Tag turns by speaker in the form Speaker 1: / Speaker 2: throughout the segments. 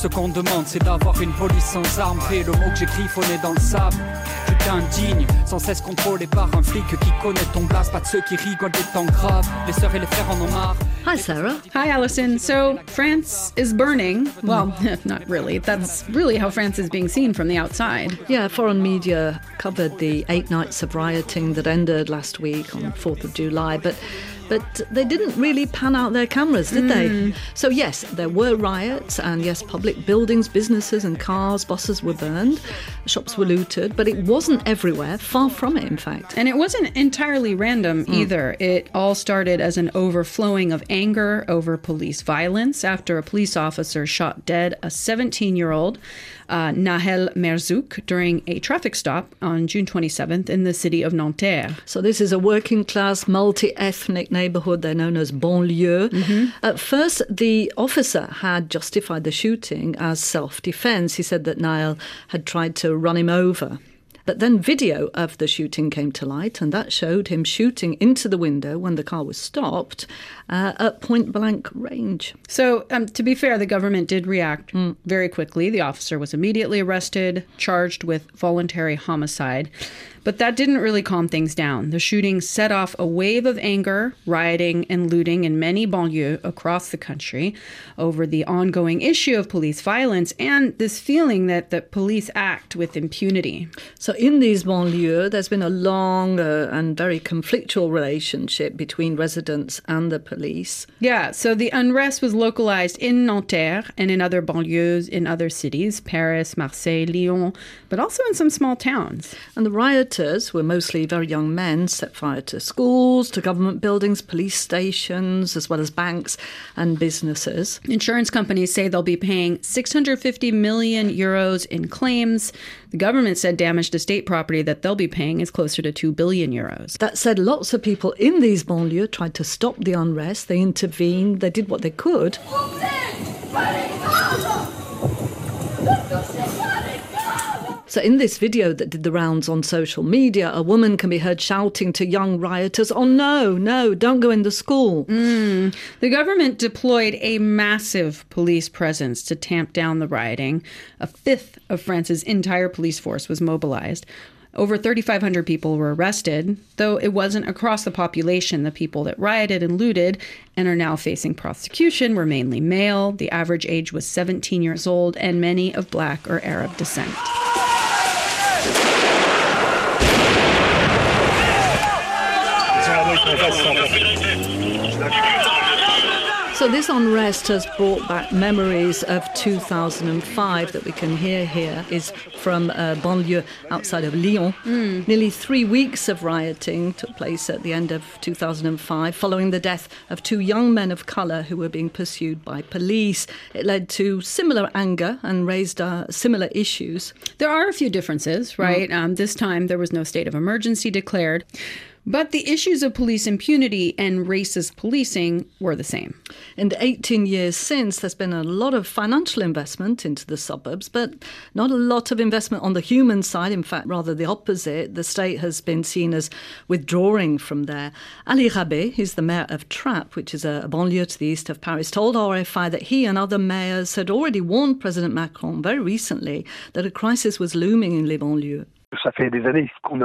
Speaker 1: Ce qu'on demande, c'est d'avoir une police sans armes. Et le mot que j'ai griffonné dans le sable. Je t'indigne, sans cesse contrôlé par un flic qui connaît ton blast. Pas de ceux qui rigolent des temps graves. Les sœurs et les frères en ont marre.
Speaker 2: Hi, Sarah.
Speaker 3: Hi, Allison. So, France is burning. Well, not really. That's really how France is being seen from the outside.
Speaker 2: Yeah, foreign media covered the eight nights of rioting that ended last week on 4th of July, but but they didn't really pan out their cameras, did they? Hmm. So, yes, there were riots, and yes, public buildings, businesses, and cars, buses were burned, shops were looted, but it wasn't everywhere, far from it, in fact.
Speaker 3: And it wasn't entirely random hmm. either. It all started as an overflowing of anger over police violence after a police officer shot dead a 17 year old, uh, Nahel Merzouk, during a traffic stop on June 27th in the city of Nanterre.
Speaker 2: So this is a working class, multi-ethnic neighborhood. They're known as banlieue. At first, the officer had justified the shooting as self-defense. He said that Nahel had tried to run him over. But then video of the shooting came to light, and that showed him shooting into the window when the car was stopped uh, at point blank range.
Speaker 3: So, um, to be fair, the government did react very quickly. The officer was immediately arrested, charged with voluntary homicide. But that didn't really calm things down. The shooting set off a wave of anger, rioting, and looting in many banlieues across the country over the ongoing issue of police violence and this feeling that the police act with impunity.
Speaker 2: So, in these banlieues, there's been a long uh, and very conflictual relationship between residents and the police.
Speaker 3: Yeah, so the unrest was localized in Nanterre and in other banlieues in other cities, Paris, Marseille, Lyon, but also in some small towns.
Speaker 2: And the rioters were mostly very young men, set fire to schools, to government buildings, police stations, as well as banks and businesses.
Speaker 3: Insurance companies say they'll be paying 650 million euros in claims. The government said damage to state property that they'll be paying is closer to 2 billion euros.
Speaker 2: That said, lots of people in these banlieues tried to stop the unrest. They intervened, they did what they could. So, in this video that did the rounds on social media, a woman can be heard shouting to young rioters, Oh, no, no, don't go in the school. Mm.
Speaker 3: The government deployed a massive police presence to tamp down the rioting. A fifth of France's entire police force was mobilized. Over 3,500 people were arrested, though it wasn't across the population. The people that rioted and looted and are now facing prosecution were mainly male. The average age was 17 years old, and many of black or Arab descent.
Speaker 2: So, this unrest has brought back memories of 2005 that we can hear here, is from uh, banlieue outside of Lyon. Nearly three weeks of rioting took place at the end of 2005 following the death of two young men of colour who were being pursued by police. It led to similar anger and raised uh, similar issues.
Speaker 3: There are a few differences, right? Um, this time there was no state of emergency declared. But the issues of police impunity and racist policing were the same.
Speaker 2: In the 18 years since, there's been a lot of financial investment into the suburbs, but not a lot of investment on the human side. In fact, rather the opposite. The state has been seen as withdrawing from there. Ali Rabeh, who's the mayor of Trappes, which is a banlieue to the east of Paris, told RFI that he and other mayors had already warned President Macron very recently that a crisis was looming in les banlieues.
Speaker 4: Ça fait des années qu'on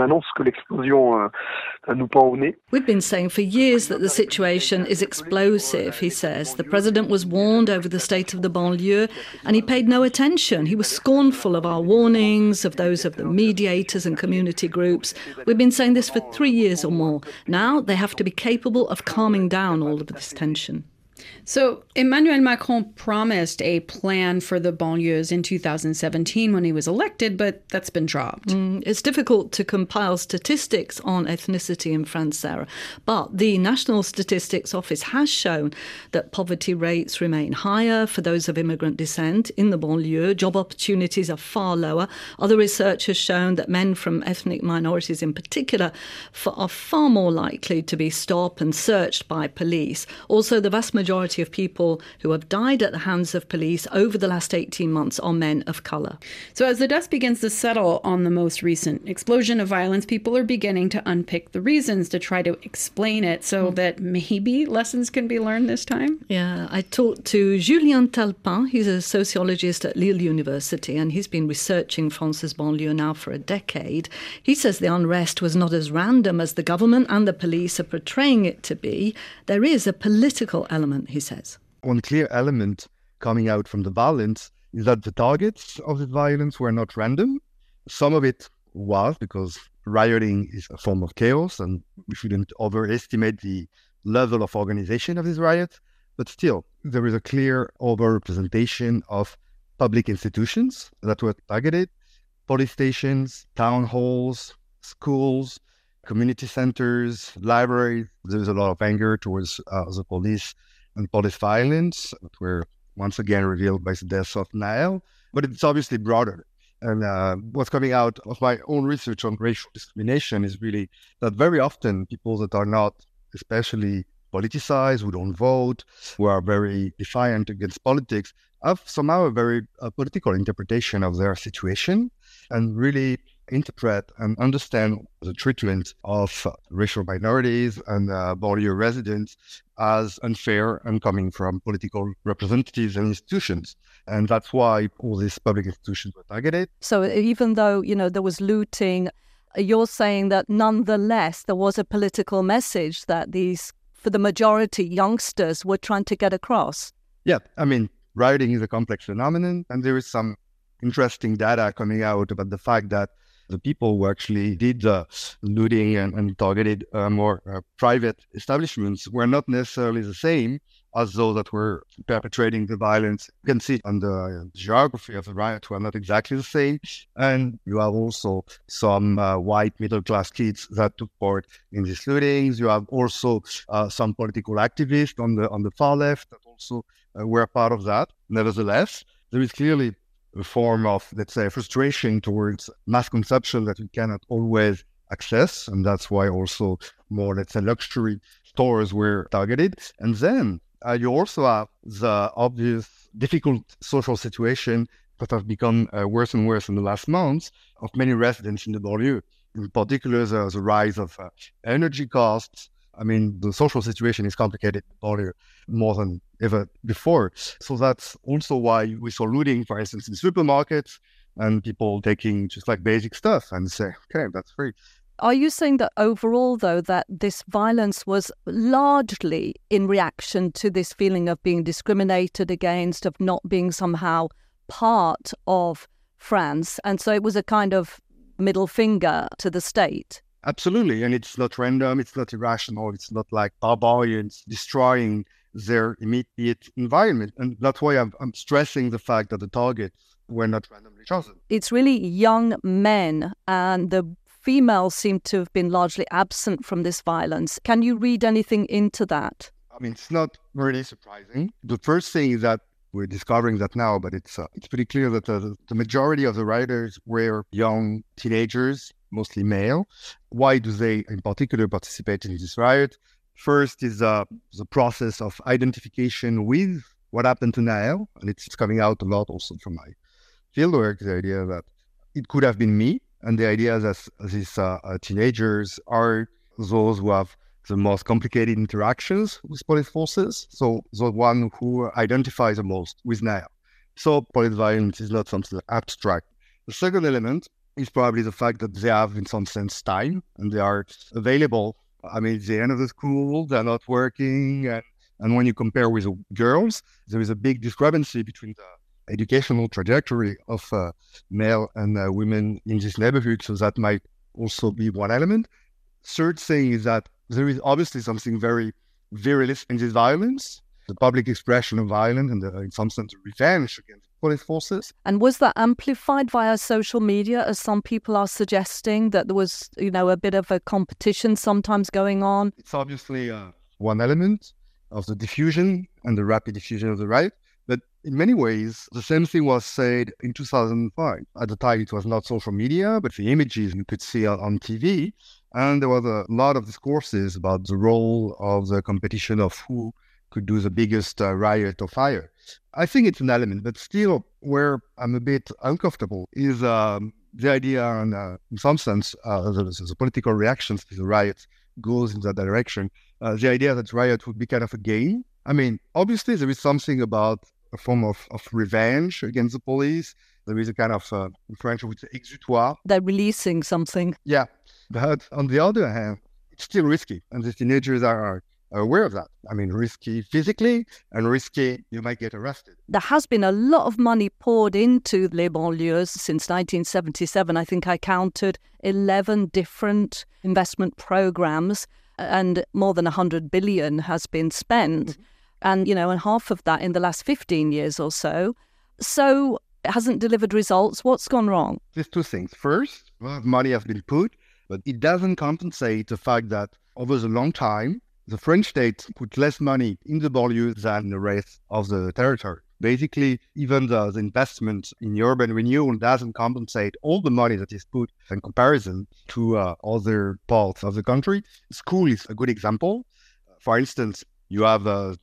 Speaker 4: annonce que l'explosion euh, nous pend au nez.
Speaker 2: We've been saying for years that the situation is explosive, he says. The president was warned over the state of the banlieue and he paid no attention. He was scornful of our warnings, of those of the mediators and community groups. We've been saying this for three years or more. Now they have to be capable of calming down all of this tension.
Speaker 3: So, Emmanuel Macron promised a plan for the banlieues in 2017 when he was elected, but that's been dropped.
Speaker 2: Mm, it's difficult to compile statistics on ethnicity in France, Sarah, but the National Statistics Office has shown that poverty rates remain higher for those of immigrant descent in the banlieue. Job opportunities are far lower. Other research has shown that men from ethnic minorities, in particular, f- are far more likely to be stopped and searched by police. Also, the vast majority majority of people who have died at the hands of police over the last 18 months are men of colour.
Speaker 3: So, as the dust begins to settle on the most recent explosion of violence, people are beginning to unpick the reasons to try to explain it so mm. that maybe lessons can be learned this time.
Speaker 2: Yeah, I talked to Julien Talpin. He's a sociologist at Lille University and he's been researching France's banlieue now for a decade. He says the unrest was not as random as the government and the police are portraying it to be. There is a political element, he says.
Speaker 5: One clear element coming out from the violence is that the targets of the violence were not random. Some of it was because rioting is a form of chaos and we shouldn't overestimate the level of organization of these riots. But still, there is a clear overrepresentation of public institutions that were targeted police stations, town halls, schools, community centers, libraries. There's a lot of anger towards uh, the police and police violence that were once again revealed by the death of Nahel. But it's obviously broader. And uh, what's coming out of my own research on racial discrimination is really that very often people that are not especially politicized, who don't vote, who are very defiant against politics, have somehow a very uh, political interpretation of their situation and really interpret and understand the treatment of racial minorities and uh, banlieue residents as unfair and coming from political representatives and institutions. And that's why all these public institutions were targeted.
Speaker 2: So even though, you know, there was looting, you're saying that nonetheless there was a political message that these, for the majority, youngsters were trying to get across.
Speaker 5: Yeah, I mean, rioting is a complex phenomenon, and there is some interesting data coming out about the fact that the people who actually did the looting and, and targeted uh, more uh, private establishments were not necessarily the same as those that were perpetrating the violence. You can see on the geography of the riot were not exactly the same. And you have also some uh, white middle class kids that took part in these lootings. You have also uh, some political activists on the on the far left that also uh, were part of that. Nevertheless, there is clearly a form of, let's say, frustration towards mass consumption that we cannot always access. And that's why also more, let's say, luxury stores were targeted. And then uh, you also have the obvious difficult social situation that has become uh, worse and worse in the last months of many residents in the banlieue. In particular, the, the rise of uh, energy costs. I mean, the social situation is complicated in banlieue more than ever before. So that's also why we saw looting, for instance, in supermarkets and people taking just like basic stuff and say, okay, that's free.
Speaker 2: Are you saying that overall, though, that this violence was largely in reaction to this feeling of being discriminated against, of not being somehow part of France? And so it was a kind of middle finger to the state?
Speaker 5: Absolutely. And it's not random, it's not irrational, it's not like barbarians destroying their immediate environment. And that's why I'm, I'm stressing the fact that the targets were not randomly chosen.
Speaker 2: It's really young men, and the females seem to have been largely absent from this violence. Can you read anything into that?
Speaker 5: I mean, it's not really surprising. The first thing is that we're discovering that now, but it's uh, it's pretty clear that the, the majority of the writers were young teenagers, mostly male. Why do they, in particular, participate in this riot? First is uh, the process of identification with what happened to Nahel, and it's coming out a lot also from my fieldwork. The idea that it could have been me, and the idea that these uh, teenagers are those who have the most complicated interactions with police forces. So the one who identifies the most with Nahel. So police violence is not something abstract. The second element is probably the fact that they have, in some sense, time and they are available I mean, the end of the school, they're not working. And, and when you compare with girls, there is a big discrepancy between the educational trajectory of uh, male and uh, women in this neighborhood. So that might also be one element. Third thing is that there is obviously something very virilist in this violence, the public expression of violence and the, in some sense revenge against police forces.
Speaker 2: And was that amplified via social media, as some people are suggesting that there was, you know, a bit of a competition sometimes going on?
Speaker 5: It's obviously uh, one element of the diffusion and the rapid diffusion of the right. But in many ways, the same thing was said in 2005. At the time, it was not social media, but the images you could see on TV. And there was a lot of discourses about the role of the competition of who could do the biggest uh, riot or fire. I think it's an element, but still, where I'm a bit uncomfortable is um, the idea, and uh, in some sense, uh, the, the, political reactions to the riots goes in that direction. Uh, the idea that riot would be kind of a game. I mean, obviously, there is something about a form of, of revenge against the police. There is a kind of, uh, in French, with exutoire.
Speaker 2: They're releasing something.
Speaker 5: Yeah. But on the other hand, it's still risky, and the teenagers are aware of that. I mean, risky physically and risky, you might get arrested.
Speaker 2: There has been a lot of money poured into Les Banlieues since 1977. I think I counted 11 different investment programs, and more than 100 billion has been spent. Mm-hmm. And, you know, and half of that in the last 15 years or so. So it hasn't delivered results. What's gone wrong?
Speaker 5: There's two things. First, money has been put, but it doesn't compensate the fact that over the long time, the French state put less money in the banlieue than the rest of the territory. Basically, even the, the, investment in urban renewal doesn't compensate all the money that is put in comparison to uh, other parts of the country. School is a good example. For instance, you have a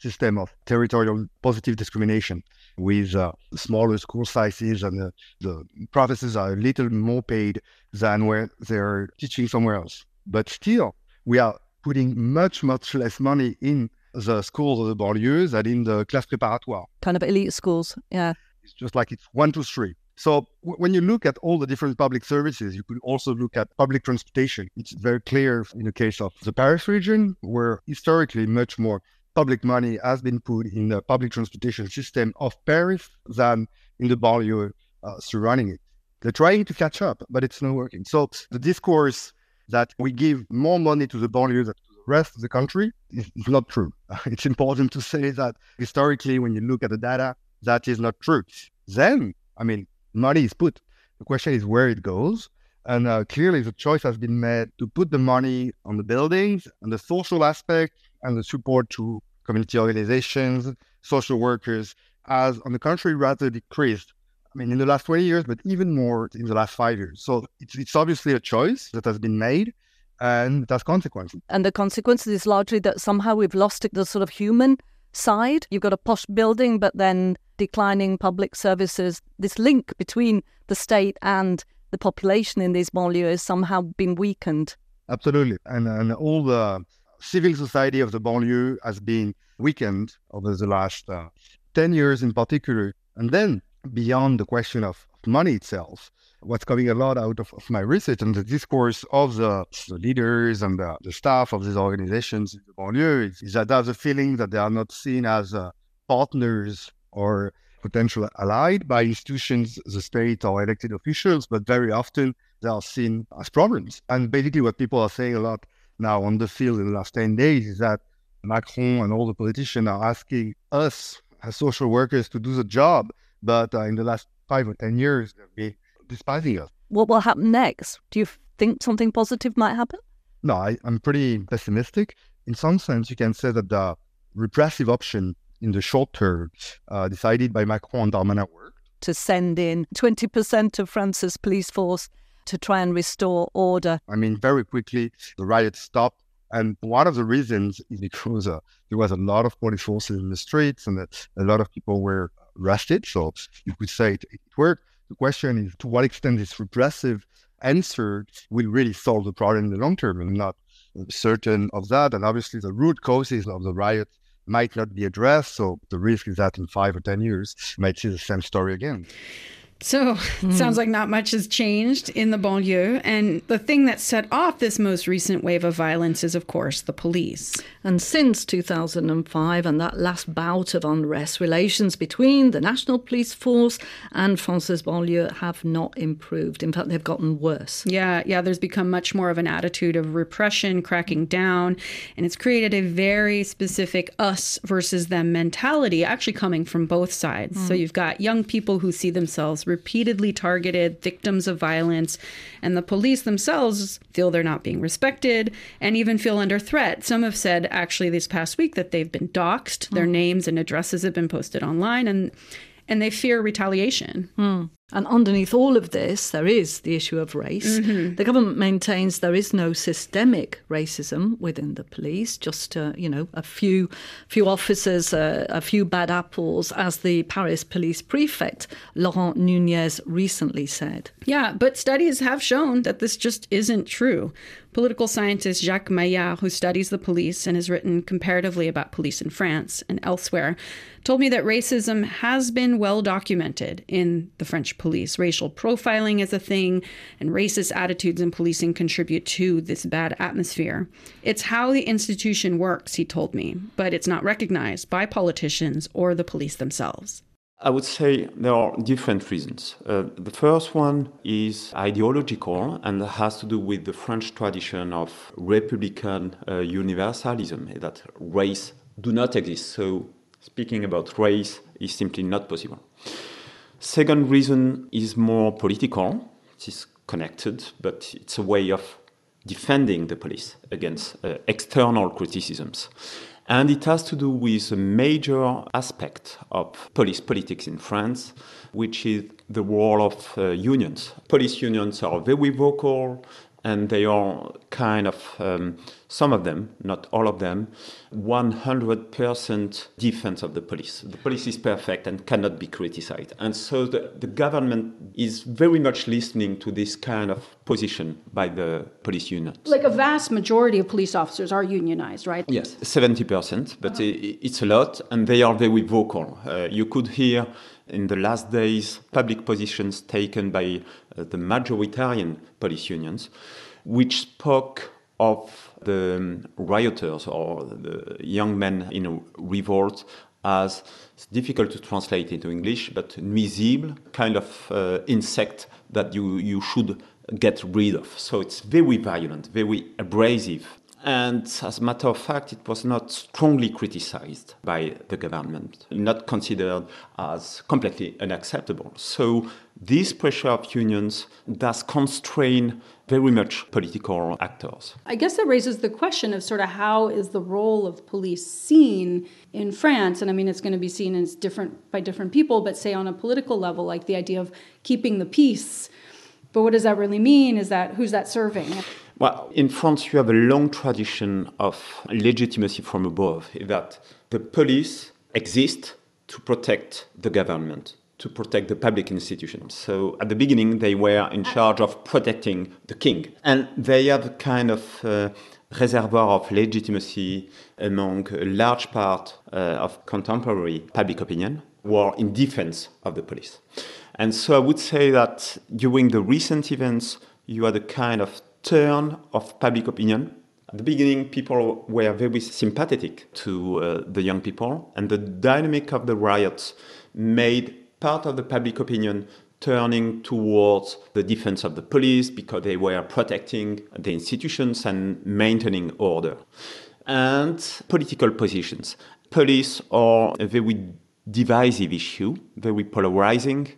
Speaker 5: system of territorial positive discrimination with uh, smaller school sizes and the, the professors are a little more paid than where they're teaching somewhere else. But still, we are putting much, much less money in the schools of the banlieues than in the class préparatoire.
Speaker 2: Kind of elite schools, yeah.
Speaker 5: It's just like it's one, two, three. So w- when you look at all the different public services, you could also look at public transportation. It's very clear in the case of the Paris region, where historically much more public money has been put in the public transportation system of Paris than in the banlieue uh, surrounding it. They're trying to catch up, but it's not working. So the discourse that we give more money to the banlieue than to the rest of the country is, not true. It's important to say that historically, when you look at the data, that is not true. Then, I mean, money is put. The question is where it goes. And uh, clearly, the choice has been made to put the money on the buildings and the social aspect and the support to community organizations, social workers, as on the contrary, rather decreased I mean, in the last 20 years, but even more in the last five years. So it's, it's obviously a choice that has been made and it has consequences.
Speaker 2: And the consequences is largely that somehow we've lost the sort of human side. You've got a posh building, but then declining public services. This link between the state and the population in these banlieues has somehow been weakened.
Speaker 5: Absolutely. And, and all the civil society of the banlieue has been weakened over the last uh, 10 years in particular. And then beyond the question of money itself, what's coming a lot out of, of my research and the discourse of the, the leaders and the, the, staff of these organizations in the banlieue is, is that there's a feeling that they are not seen as uh, partners or potential allied by institutions, the state or elected officials, but very often they are seen as problems. And basically, what people are saying a lot now on the field in the last 10 days is that Macron and all the politicians are asking us as social workers to do the job but uh, in the last five or 10 years, they've been despising us.
Speaker 2: What will happen next? Do you think something positive might happen?
Speaker 5: No, I, I'm pretty pessimistic. In some sense, you can say that the repressive option in the short term uh, decided by Macron and Darmanin worked.
Speaker 2: To send in 20% of France's police force to try and restore order.
Speaker 5: I mean, very quickly, the riots stopped. And one of the reasons is because uh, there was a lot of police forces in the streets and a lot of people were arrested. So you could say it, it worked. The question is to what extent this repressive answer will really solve the problem in the long term. I'm not certain of that. And obviously, the root causes of the riot might not be addressed. So the risk is that in five or 10 years, you might see the same story again.
Speaker 3: So mm. sounds like not much has changed in the banlieue. And the thing that set off this most recent wave of violence is, of course, the police.
Speaker 2: And since 2005 and that last bout of unrest, relations between the National Police Force and France's banlieue have not improved. In fact, they've gotten worse.
Speaker 3: Yeah, yeah, there's become much more of an attitude of repression, cracking down. And it's created a very specific us versus them mentality, actually coming from both sides. Mm. So you've got young people who see themselves repeatedly targeted, victims of violence, and the police themselves feel they're not being respected and even feel under threat. Some have said actually this past week that they've been doxxed, their mm. names and addresses have been posted online, and and they fear retaliation.
Speaker 2: Mm. And underneath all of this, there is the issue of race. Mm-hmm. The government maintains there is no systemic racism within the police, just uh, you know a few few officers, uh, a few bad apples, as the Paris police prefect Laurent Nunez recently said.
Speaker 3: Yeah, but studies have shown that this just isn't true. Political scientist Jacques Maillard, who studies the police and has written comparatively about police in France and elsewhere, told me that racism has been well documented in the French police. Racial profiling is a thing, and racist attitudes in policing contribute to this bad atmosphere. It's how the institution works, he told me, but it's not recognized by politicians or the police themselves.
Speaker 6: I would say there are different reasons. Uh, the first one is ideological and has to do with the French tradition of Republican uh, universalism, that race do not exist. So speaking about race is simply not possible. Second reason is more political. It is connected, but it's a way of defending the police against uh, external criticisms. And it has to do with a major aspect of police politics in France, which is the role of uh, unions. Police unions are very vocal, and they are kind of um, some of them, not all of them, 100% defense of the police. The police is perfect and cannot be criticized. And so the, the government is very much listening to this kind of position by the police unions.
Speaker 7: Like a vast majority of police officers are unionized, right?
Speaker 6: Yes, 70%, but uh-huh. it's a lot, and they are very vocal. Uh, you could hear in the last days public positions taken by uh, the majoritarian police unions, which spoke of the um, rioters or the young men in revolt as it's difficult to translate into English, but nuisible, kind of uh, insect that you, you should get rid of. So it's very violent, very abrasive. And as a matter of fact, it was not strongly criticized by the government, not considered as completely unacceptable. So this pressure of unions does constrain very much political actors.
Speaker 7: I guess that raises the question of sort of how is the role of police seen in France? And I mean, it's going to be seen as different by different people, but say on a political level, like the idea of keeping the peace. But what does that really mean? Is that who's that serving?
Speaker 6: Well, in France, you have a long tradition of legitimacy from above, that the police exist to protect the government, to protect the public institutions. So at the beginning, they were in charge of protecting the king. And they have a kind of uh, reservoir of legitimacy among a large part uh, of contemporary public opinion who are in defense of the police. And so I would say that during the recent events, you had a kind of turn of public opinion. At the beginning, people were very sympathetic to uh, the young people, and the dynamic of the riots made part of the public opinion turning towards the defense of the police because they were protecting the institutions and maintaining order. And political positions. Police are a very divisive issue, very polarizing,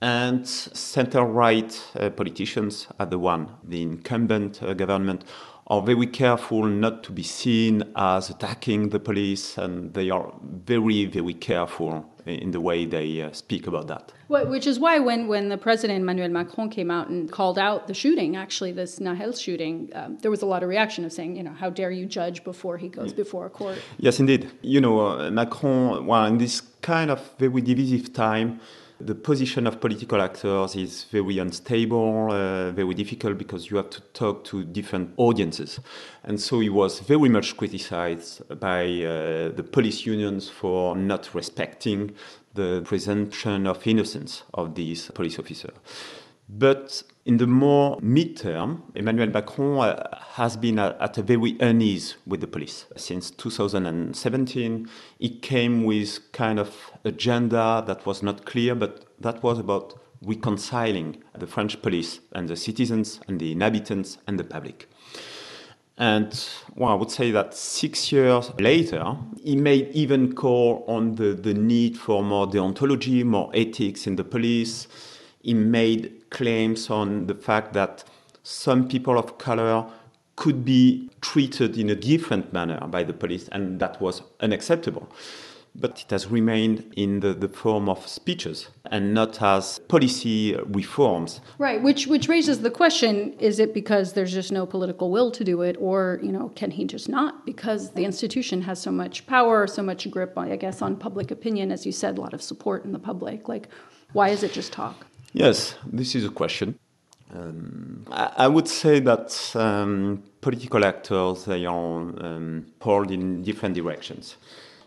Speaker 6: and center right uh, politicians are the one, the incumbent uh, government, are very careful not to be seen as attacking the police, and they are very, very careful in the way they uh, speak about that.
Speaker 7: Well, which is why when, when the president Emmanuel Macron came out and called out the shooting, actually this Nahel shooting, um, there was a lot of reaction of saying, you know, how dare you judge before he goes before a court?
Speaker 6: Yes, indeed. You know, uh, Macron, well, in this kind of very divisive time, the position of political actors is very unstable, uh, very difficult because you have to talk to different audiences. And so he was very much criticized by uh, the police unions for not respecting the presumption of innocence of these police officers. But in the more midterm, Emmanuel Macron uh, has been at, at, a very unease with the police. Since 2017, he came with kind of agenda that was not clear, but that was about reconciling the French police and the citizens and the inhabitants and the public. And well, I would say that six years later, he made even call on the, the need for more deontology, more ethics in the police. He made claims on the fact that some people of color could be treated in a different manner by the police, and that was unacceptable. but it has remained in the, the form of speeches and not as policy reforms.
Speaker 7: Right, which which raises the question: Is it because there's just no political will to do it, or you know, can he just not because the institution has so much power, so much grip, I guess, on public opinion, as you said, a lot of support in the public. Like, why is it just talk?
Speaker 6: Yes, this is a question. Um, I, I, would say that um, political actors they are um, pulled in different directions.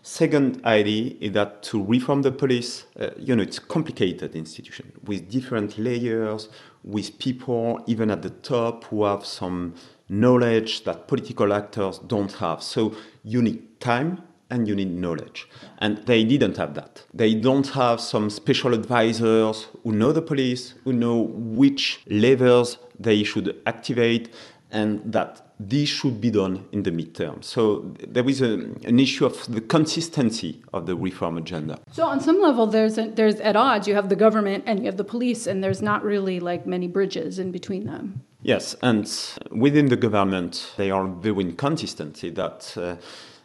Speaker 6: Second idea is that to reform the police, uh, you know, it's complicated institution with different layers, with people even at the top who have some knowledge that political actors don't have. So you need time and you need knowledge. And they didn't have that. They don't have some special advisors who know the police, who know which levers they should activate, and that this should be done in the midterm. So there is a, an issue of the consistency of the reform agenda.
Speaker 7: So on some level, there's a, there's at odds. You have the government and you have the police, and there's not really like many bridges in between them.
Speaker 6: Yes, and within the government, they are very inconsistent. That. Uh,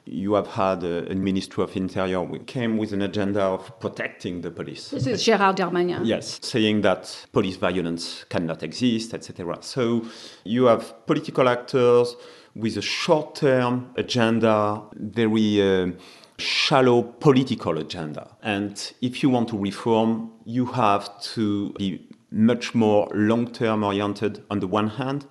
Speaker 6: you have had a, a, Ministry of Interior who came with an agenda of protecting the police.
Speaker 7: This is Gérard Darmanin.
Speaker 6: Yes, saying that police violence cannot exist, etc. So you have political actors with a short-term agenda, very uh, shallow political agenda. And if you want to reform, you have to be much more long-term oriented on the one hand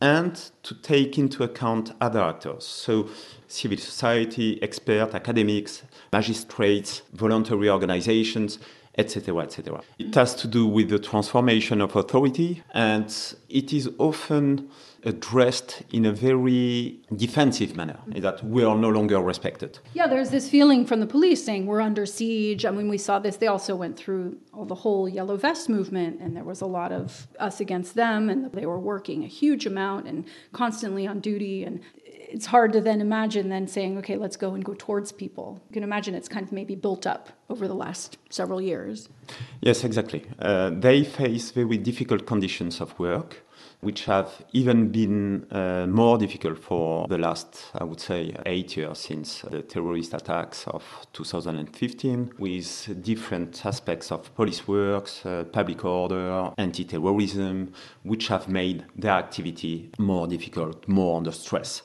Speaker 6: and to take into account other actors. So, civil society, experts, academics, magistrates, voluntary organizations, etc., etc. It has to do with the transformation of authority, and it is often addressed in a very defensive manner, that we are no longer respected.
Speaker 7: Yeah, there's this feeling from the police saying we're under siege. I mean, we saw this. They also went through all the whole yellow vest movement, and there was a lot of us against them, and they were working a huge amount and constantly on duty. And it's hard to then imagine then saying, okay, let's go and go towards people. You can imagine it's kind of maybe built up over the last several years.
Speaker 6: Yes, exactly. Uh, they face very difficult conditions of work which have even been uh, more difficult for the last, I would say, eight years since the terrorist attacks of 2015, with different aspects of police works, uh, public order, anti terrorism, which have made their activity more difficult, more under stress.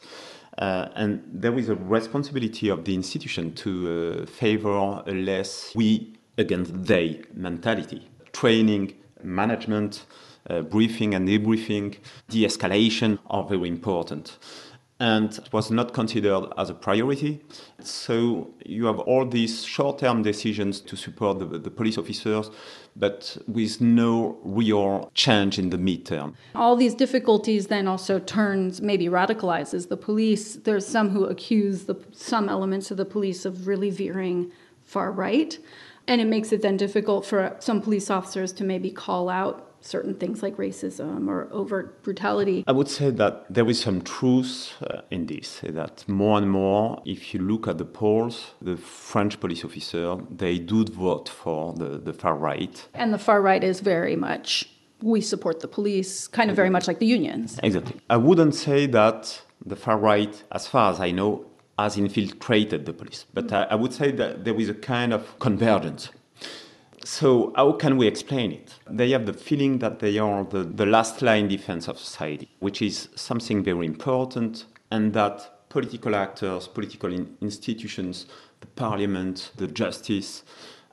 Speaker 6: Uh, and there is a responsibility of the institution to uh, favor a less we against they mentality. Training, management, uh, briefing and debriefing, de escalation are very important. And it was not considered as a priority. So you have all these short term decisions to support the, the police officers, but with no real change in the midterm.
Speaker 7: All these difficulties then also turns, maybe radicalizes the police. There's some who accuse the, some elements of the police of really veering far right. And it makes it then difficult for some police officers to maybe call out certain things like racism or overt brutality.
Speaker 6: I would say that there is some truth uh, in this, that more and more, if you look at the polls, the French police officers, they do vote for the, the far right.
Speaker 7: And the far right is very much, we support the police, kind of very much like the unions.
Speaker 6: Exactly. I wouldn't say that the far right, as far as I know, has infiltrated the police, but I, I would say that there is a kind of convergence so, how can we explain it? They have the feeling that they are the, the last line defense of society, which is something very important, and that political actors, political in- institutions, the parliament, the justice,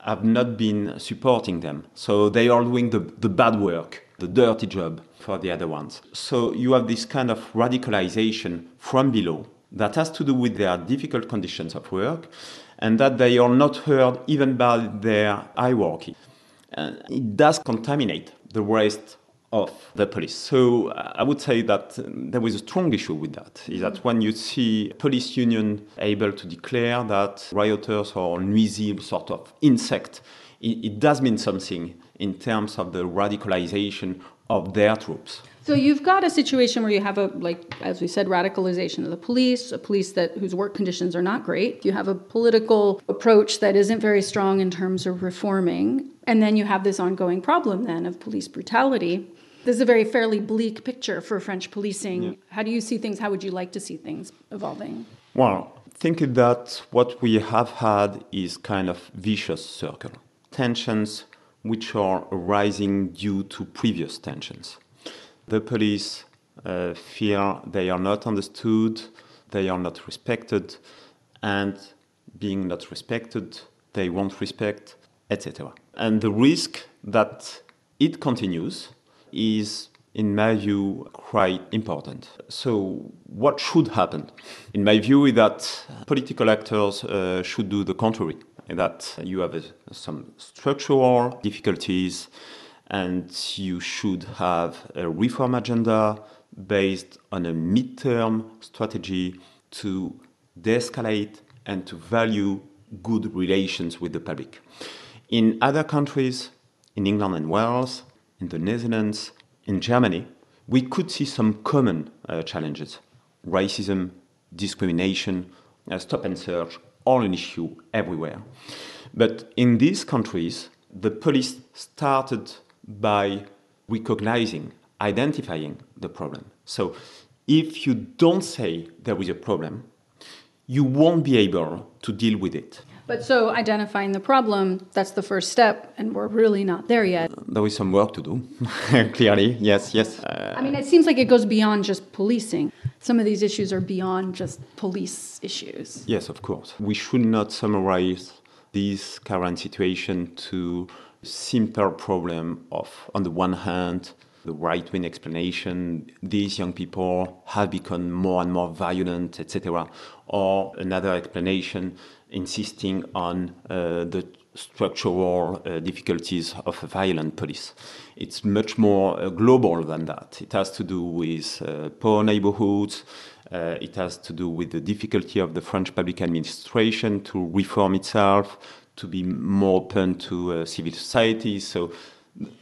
Speaker 6: have not been supporting them. So, they are doing the, the bad work, the dirty job for the other ones. So, you have this kind of radicalization from below that has to do with their difficult conditions of work and that they are not heard even by their hierarchy. Uh, it does contaminate the rest of the police. So uh, I would say that there is a strong issue with that. Is that when you see police union able to declare that rioters are nuisible sort of insect, it, it does mean something in terms of the radicalization of their troops.
Speaker 7: So you've got a situation where you have a like as we said radicalization of the police, a police that whose work conditions are not great. You have a political approach that isn't very strong in terms of reforming, and then you have this ongoing problem then of police brutality. This is a very fairly bleak picture for French policing. Yeah. How do you see things? How would you like to see things evolving?
Speaker 6: Well, think that what we have had is kind of vicious circle. Tensions which are arising due to previous tensions. The police uh, feel they are not understood, they are not respected, and being not respected, they won't respect, etc. And the risk that it continues is, in my view, quite important. So, what should happen? In my view, is that political actors uh, should do the contrary that you have a, some structural difficulties and you should have a reform agenda based on a midterm strategy to de escalate and to value good relations with the public. In other countries, in England and Wales, in the Netherlands, in Germany, we could see some common uh, challenges racism, discrimination, uh, stop and search, all an issue everywhere. But in these countries, the police started by recognizing, identifying the problem. So if you don't say there is a problem, you won't be able to deal with it.
Speaker 7: But so identifying the problem, that's the first step, and we're really not there yet.
Speaker 6: There is some work to do, clearly. Yes, yes.
Speaker 7: Uh, I mean, it seems like it goes beyond just policing. Some of these issues are beyond just police issues.
Speaker 6: Yes, of course. We should not summarize this current situation to simple problem of, on the one hand, the right wing explanation, these young people have become more and more violent, etc. Or another explanation insisting on uh, the structural uh, difficulties of a violent police. It's much more uh, global than that. It has to do with uh, poor neighborhoods. Uh, it has to do with the difficulty of the French public administration to reform itself, to be more open to uh, civil society. So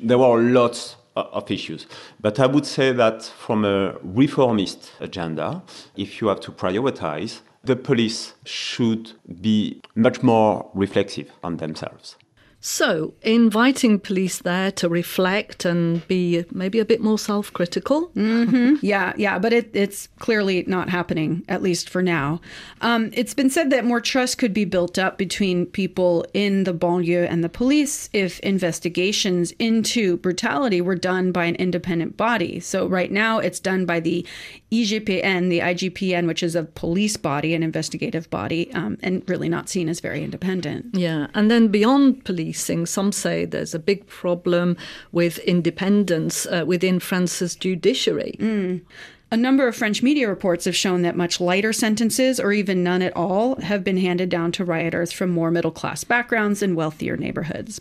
Speaker 6: there were lots of issues. But I would say that from a reformist agenda, if you have to prioritize, the police should be much more reflexive on themselves.
Speaker 2: So, inviting police there to reflect and be maybe a bit more self critical.
Speaker 3: Mm-hmm. Yeah, yeah, but it, it's clearly not happening, at least for now. Um, it's been said that more trust could be built up between people in the banlieue and the police if investigations into brutality were done by an independent body. So, right now, it's done by the IGPN, the IGPN, which is a police body, an investigative body, um, and really not seen as very independent.
Speaker 2: Yeah, and then beyond policing. Some say there's a big problem with independence uh, within France's judiciary.
Speaker 3: Mm. A number of French media reports have shown that much lighter sentences, or even none at all, have been handed down to rioters from more middle class backgrounds and wealthier neighborhoods.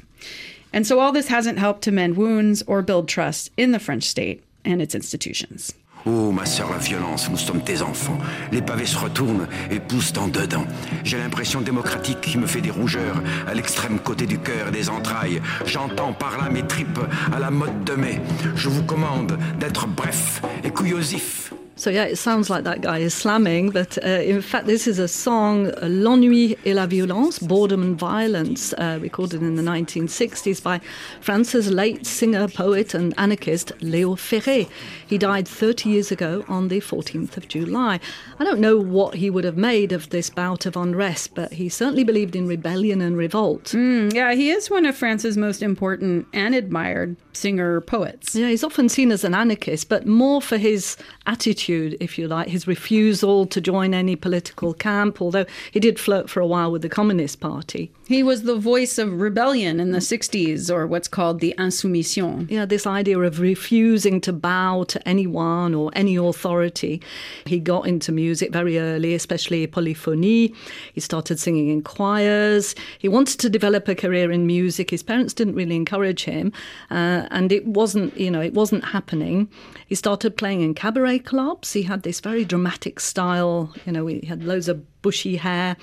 Speaker 3: And so all this hasn't helped to mend wounds or build trust in the French state and its institutions.
Speaker 8: Oh, ma sœur, la violence, nous sommes tes enfants. Les pavés se retournent et poussent en dedans. J'ai l'impression démocratique qui me fait des rougeurs à l'extrême côté du cœur et des entrailles. J'entends par là mes tripes à la mode de mai. Je vous commande d'être bref et couillosif.
Speaker 2: So yeah, it sounds like that guy is slamming, but uh, in fact, this is a song, uh, "L'ennui et la violence," boredom and violence, uh, recorded in the 1960s by France's late singer, poet, and anarchist Léo Ferré. He died 30 years ago on the 14th of July. I don't know what he would have made of this bout of unrest, but he certainly believed in rebellion and revolt.
Speaker 3: Mm, yeah, he is one of France's most important and admired singer poets.
Speaker 2: Yeah, he's often seen as an anarchist, but more for his attitude, if you like, his refusal to join any political camp, although he did flirt for a while with the Communist Party.
Speaker 3: He was the voice of rebellion in the 60s, or what's called the insoumission.
Speaker 2: Yeah, this idea of refusing to bow to anyone or any authority. He got into music very early, especially polyphony. He started singing in choirs. He wanted to develop a career in music. His parents didn't really encourage him. Uh, and it wasn't, you know, it wasn't happening. He started playing in cabaret clubs. He had this very dramatic style, you know, he had loads of bushy hair,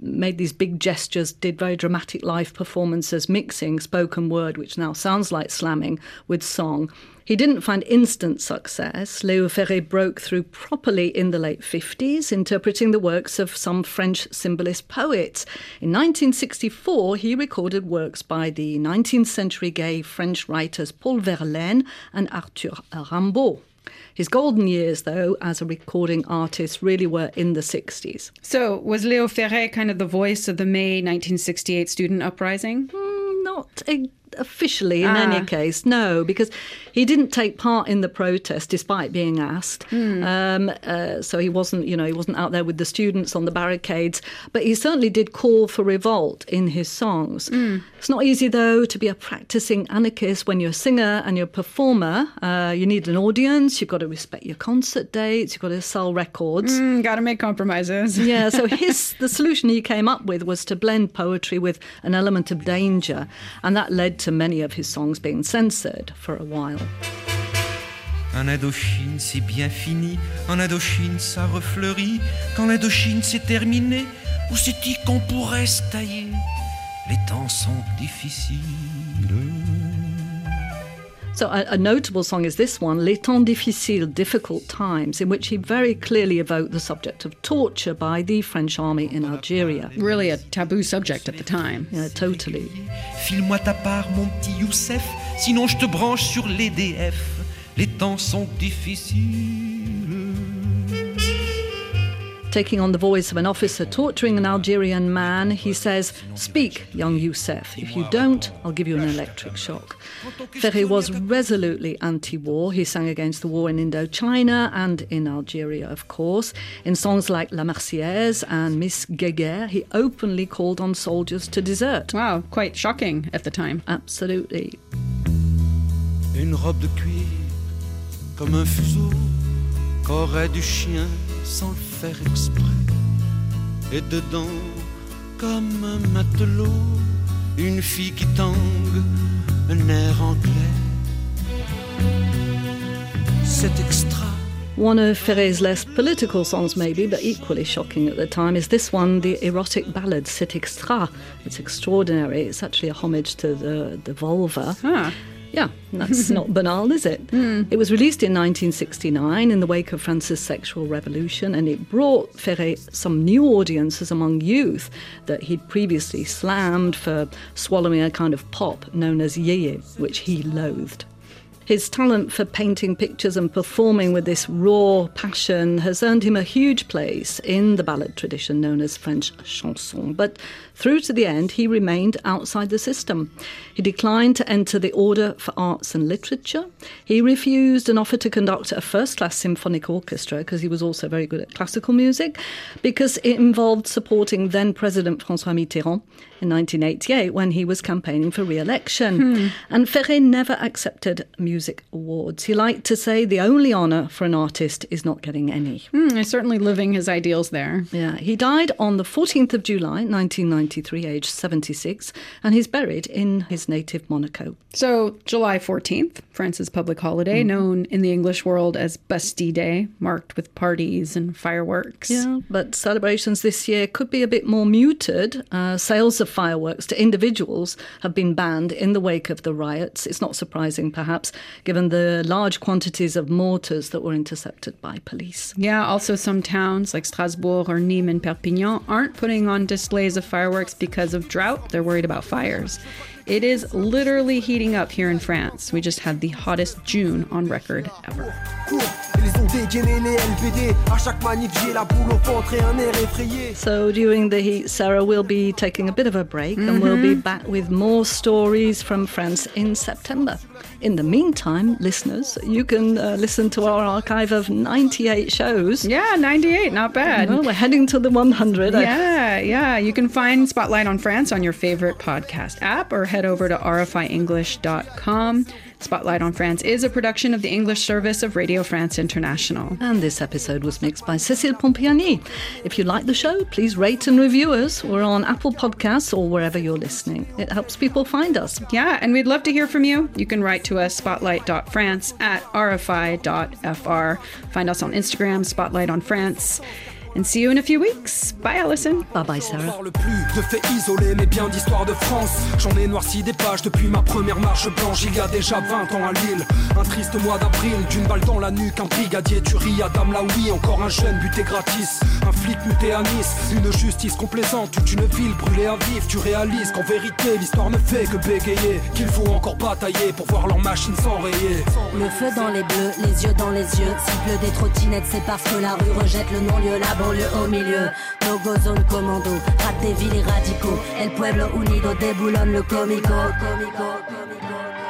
Speaker 2: made these big gestures, did very dramatic live performances, mixing spoken word, which now sounds like slamming, with song. He didn't find instant success. Léo Ferré broke through properly in the late 50s, interpreting the works of some French symbolist poets. In 1964, he recorded works by the 19th century gay French writers Paul Verlaine and Arthur Rimbaud. His golden years, though, as a recording artist, really were in the 60s.
Speaker 3: So, was Leo Ferré kind of the voice of the May 1968 student uprising?
Speaker 2: Mm, not a officially in ah. any case, no, because he didn't take part in the protest despite being asked. Mm. Um, uh, so he wasn't, you know, he wasn't out there with the students on the barricades, but he certainly did call for revolt in his songs. Mm. It's not easy though to be a practicing anarchist when you're a singer and you're a performer. Uh, you need an audience. You've got to respect your concert dates. You've got to sell records.
Speaker 3: Mm, got to make compromises.
Speaker 2: yeah. So his the solution he came up with was to blend poetry with an element of danger, and that led to many of his songs being censored for a while.
Speaker 9: En Indochine, c'est bien fini. En Indochine, ça refleurit. Quand l'Indochine s'est terminée, où c'est-il qu'on pourrait se tailler? Les temps sont difficiles.
Speaker 2: So, a, a, notable song is this one, Les temps difficiles, difficult times, in which he very clearly evoked the subject of torture by the French army in Algeria.
Speaker 3: Really a taboo subject at the time.
Speaker 2: Yeah, totally.
Speaker 9: File-moi ta part, mon petit Youssef, sinon je te branche sur l'EDF. Les temps sont difficiles.
Speaker 2: Taking on the voice of an officer torturing an Algerian man, he says, Speak, young Youssef. If you don't, I'll give you an electric shock. Ferré was resolutely anti war. He sang against the war in Indochina and in Algeria, of course. In songs like La Marseillaise and Miss Guéguerre, he openly called on soldiers to desert.
Speaker 3: Wow, quite shocking at the time.
Speaker 2: Absolutely.
Speaker 9: Une robe de cuir, comme un fuseau, qu'aurait du chien sans le faire exprès. Et dedans, comme un matelot, une fille qui tangue, un air anglais. C'est extra.
Speaker 2: One of Ferré's less political songs, maybe, but equally shocking at the time, is this one, the erotic ballad C'est extra. It's extraordinary. It's actually a homage to the, the vulva.
Speaker 3: Ah.
Speaker 2: Yeah, that's not banal, is it? Mm. It was released in 1969 in the wake of France's sexual revolution, and it brought Ferré some new audiences among youth that he'd previously slammed for swallowing a kind of pop known as yéyé, which he loathed. His talent for painting pictures and performing with this raw passion has earned him a huge place in the ballad tradition known as French chanson. But through to the end, he remained outside the system. He declined to enter the Order for Arts and Literature. He refused an offer to conduct a first class symphonic orchestra because he was also very good at classical music, because it involved supporting then President Francois Mitterrand in 1988 when he was campaigning for re election. Hmm. And Ferré never accepted music awards. He liked to say the only honour for an artist is not getting any.
Speaker 3: He's certainly living his ideals there.
Speaker 2: Yeah, he died on the 14th of July 1993, aged 76, and he's buried in his native Monaco.
Speaker 3: So, July 14th, France's public holiday, mm-hmm. known in the English world as Bastille Day, marked with parties and fireworks.
Speaker 2: Yeah, but celebrations this year could be a bit more muted. Uh, sales of fireworks to individuals have been banned in the wake of the riots. It's not surprising, perhaps, given the large quantities of mortars that were intercepted by police.
Speaker 3: Yeah, also some towns like Strasbourg or Nîmes and Perpignan aren't putting on displays of fireworks because of drought. They're worried about fires. It is literally heating up here in France. We just had the hottest June on record ever.
Speaker 2: So during the heat, Sarah will be taking a bit of a break mm-hmm. and we'll be mm-hmm. back with more stories from France in September. In the meantime, listeners, you can uh, listen to our archive of 98 shows.
Speaker 3: Yeah, 98, not bad.
Speaker 2: Well, we're heading to the 100.
Speaker 3: Yeah, yeah. You can find Spotlight on France on your favorite podcast app or head over to rfienglish.com. Spotlight on France is a production of the English service of Radio France International.
Speaker 2: And this episode was mixed by Cécile Pompiani. If you like the show, please rate and review us. We're on Apple Podcasts or wherever you're listening. It helps people find us.
Speaker 3: Yeah, and we'd love to hear from you. You can write to us spotlight.france at rfi.fr. Find us on Instagram, Spotlight on France. And see you in a few weeks. Bye, Allison.
Speaker 2: Bye bye, Sarah.
Speaker 1: parle plus de faits isolés, mais bien d'histoire de France. J'en ai noirci des pages depuis ma première marche blanche, il y a déjà 20 ans à Lille. Un triste mois d'avril, d'une balle dans la nuque, un brigadier tuerie à Dame oui, encore un jeune buté gratis. Un flic muté à Nice, une justice complaisante, toute une ville brûlée à vif. Tu réalises qu'en vérité, l'histoire ne fait que bégayer. Qu'il faut encore batailler pour voir leur machine s'enrayer.
Speaker 10: Le feu dans les bleus, les yeux dans les yeux. Pleut des trottinettes, c'est parce que la rue rejette le non-lieu, la banlieue au milieu. No go zone commando, rate des villes radicaux. El pueblo unido déboulonne le comico. comico, comico.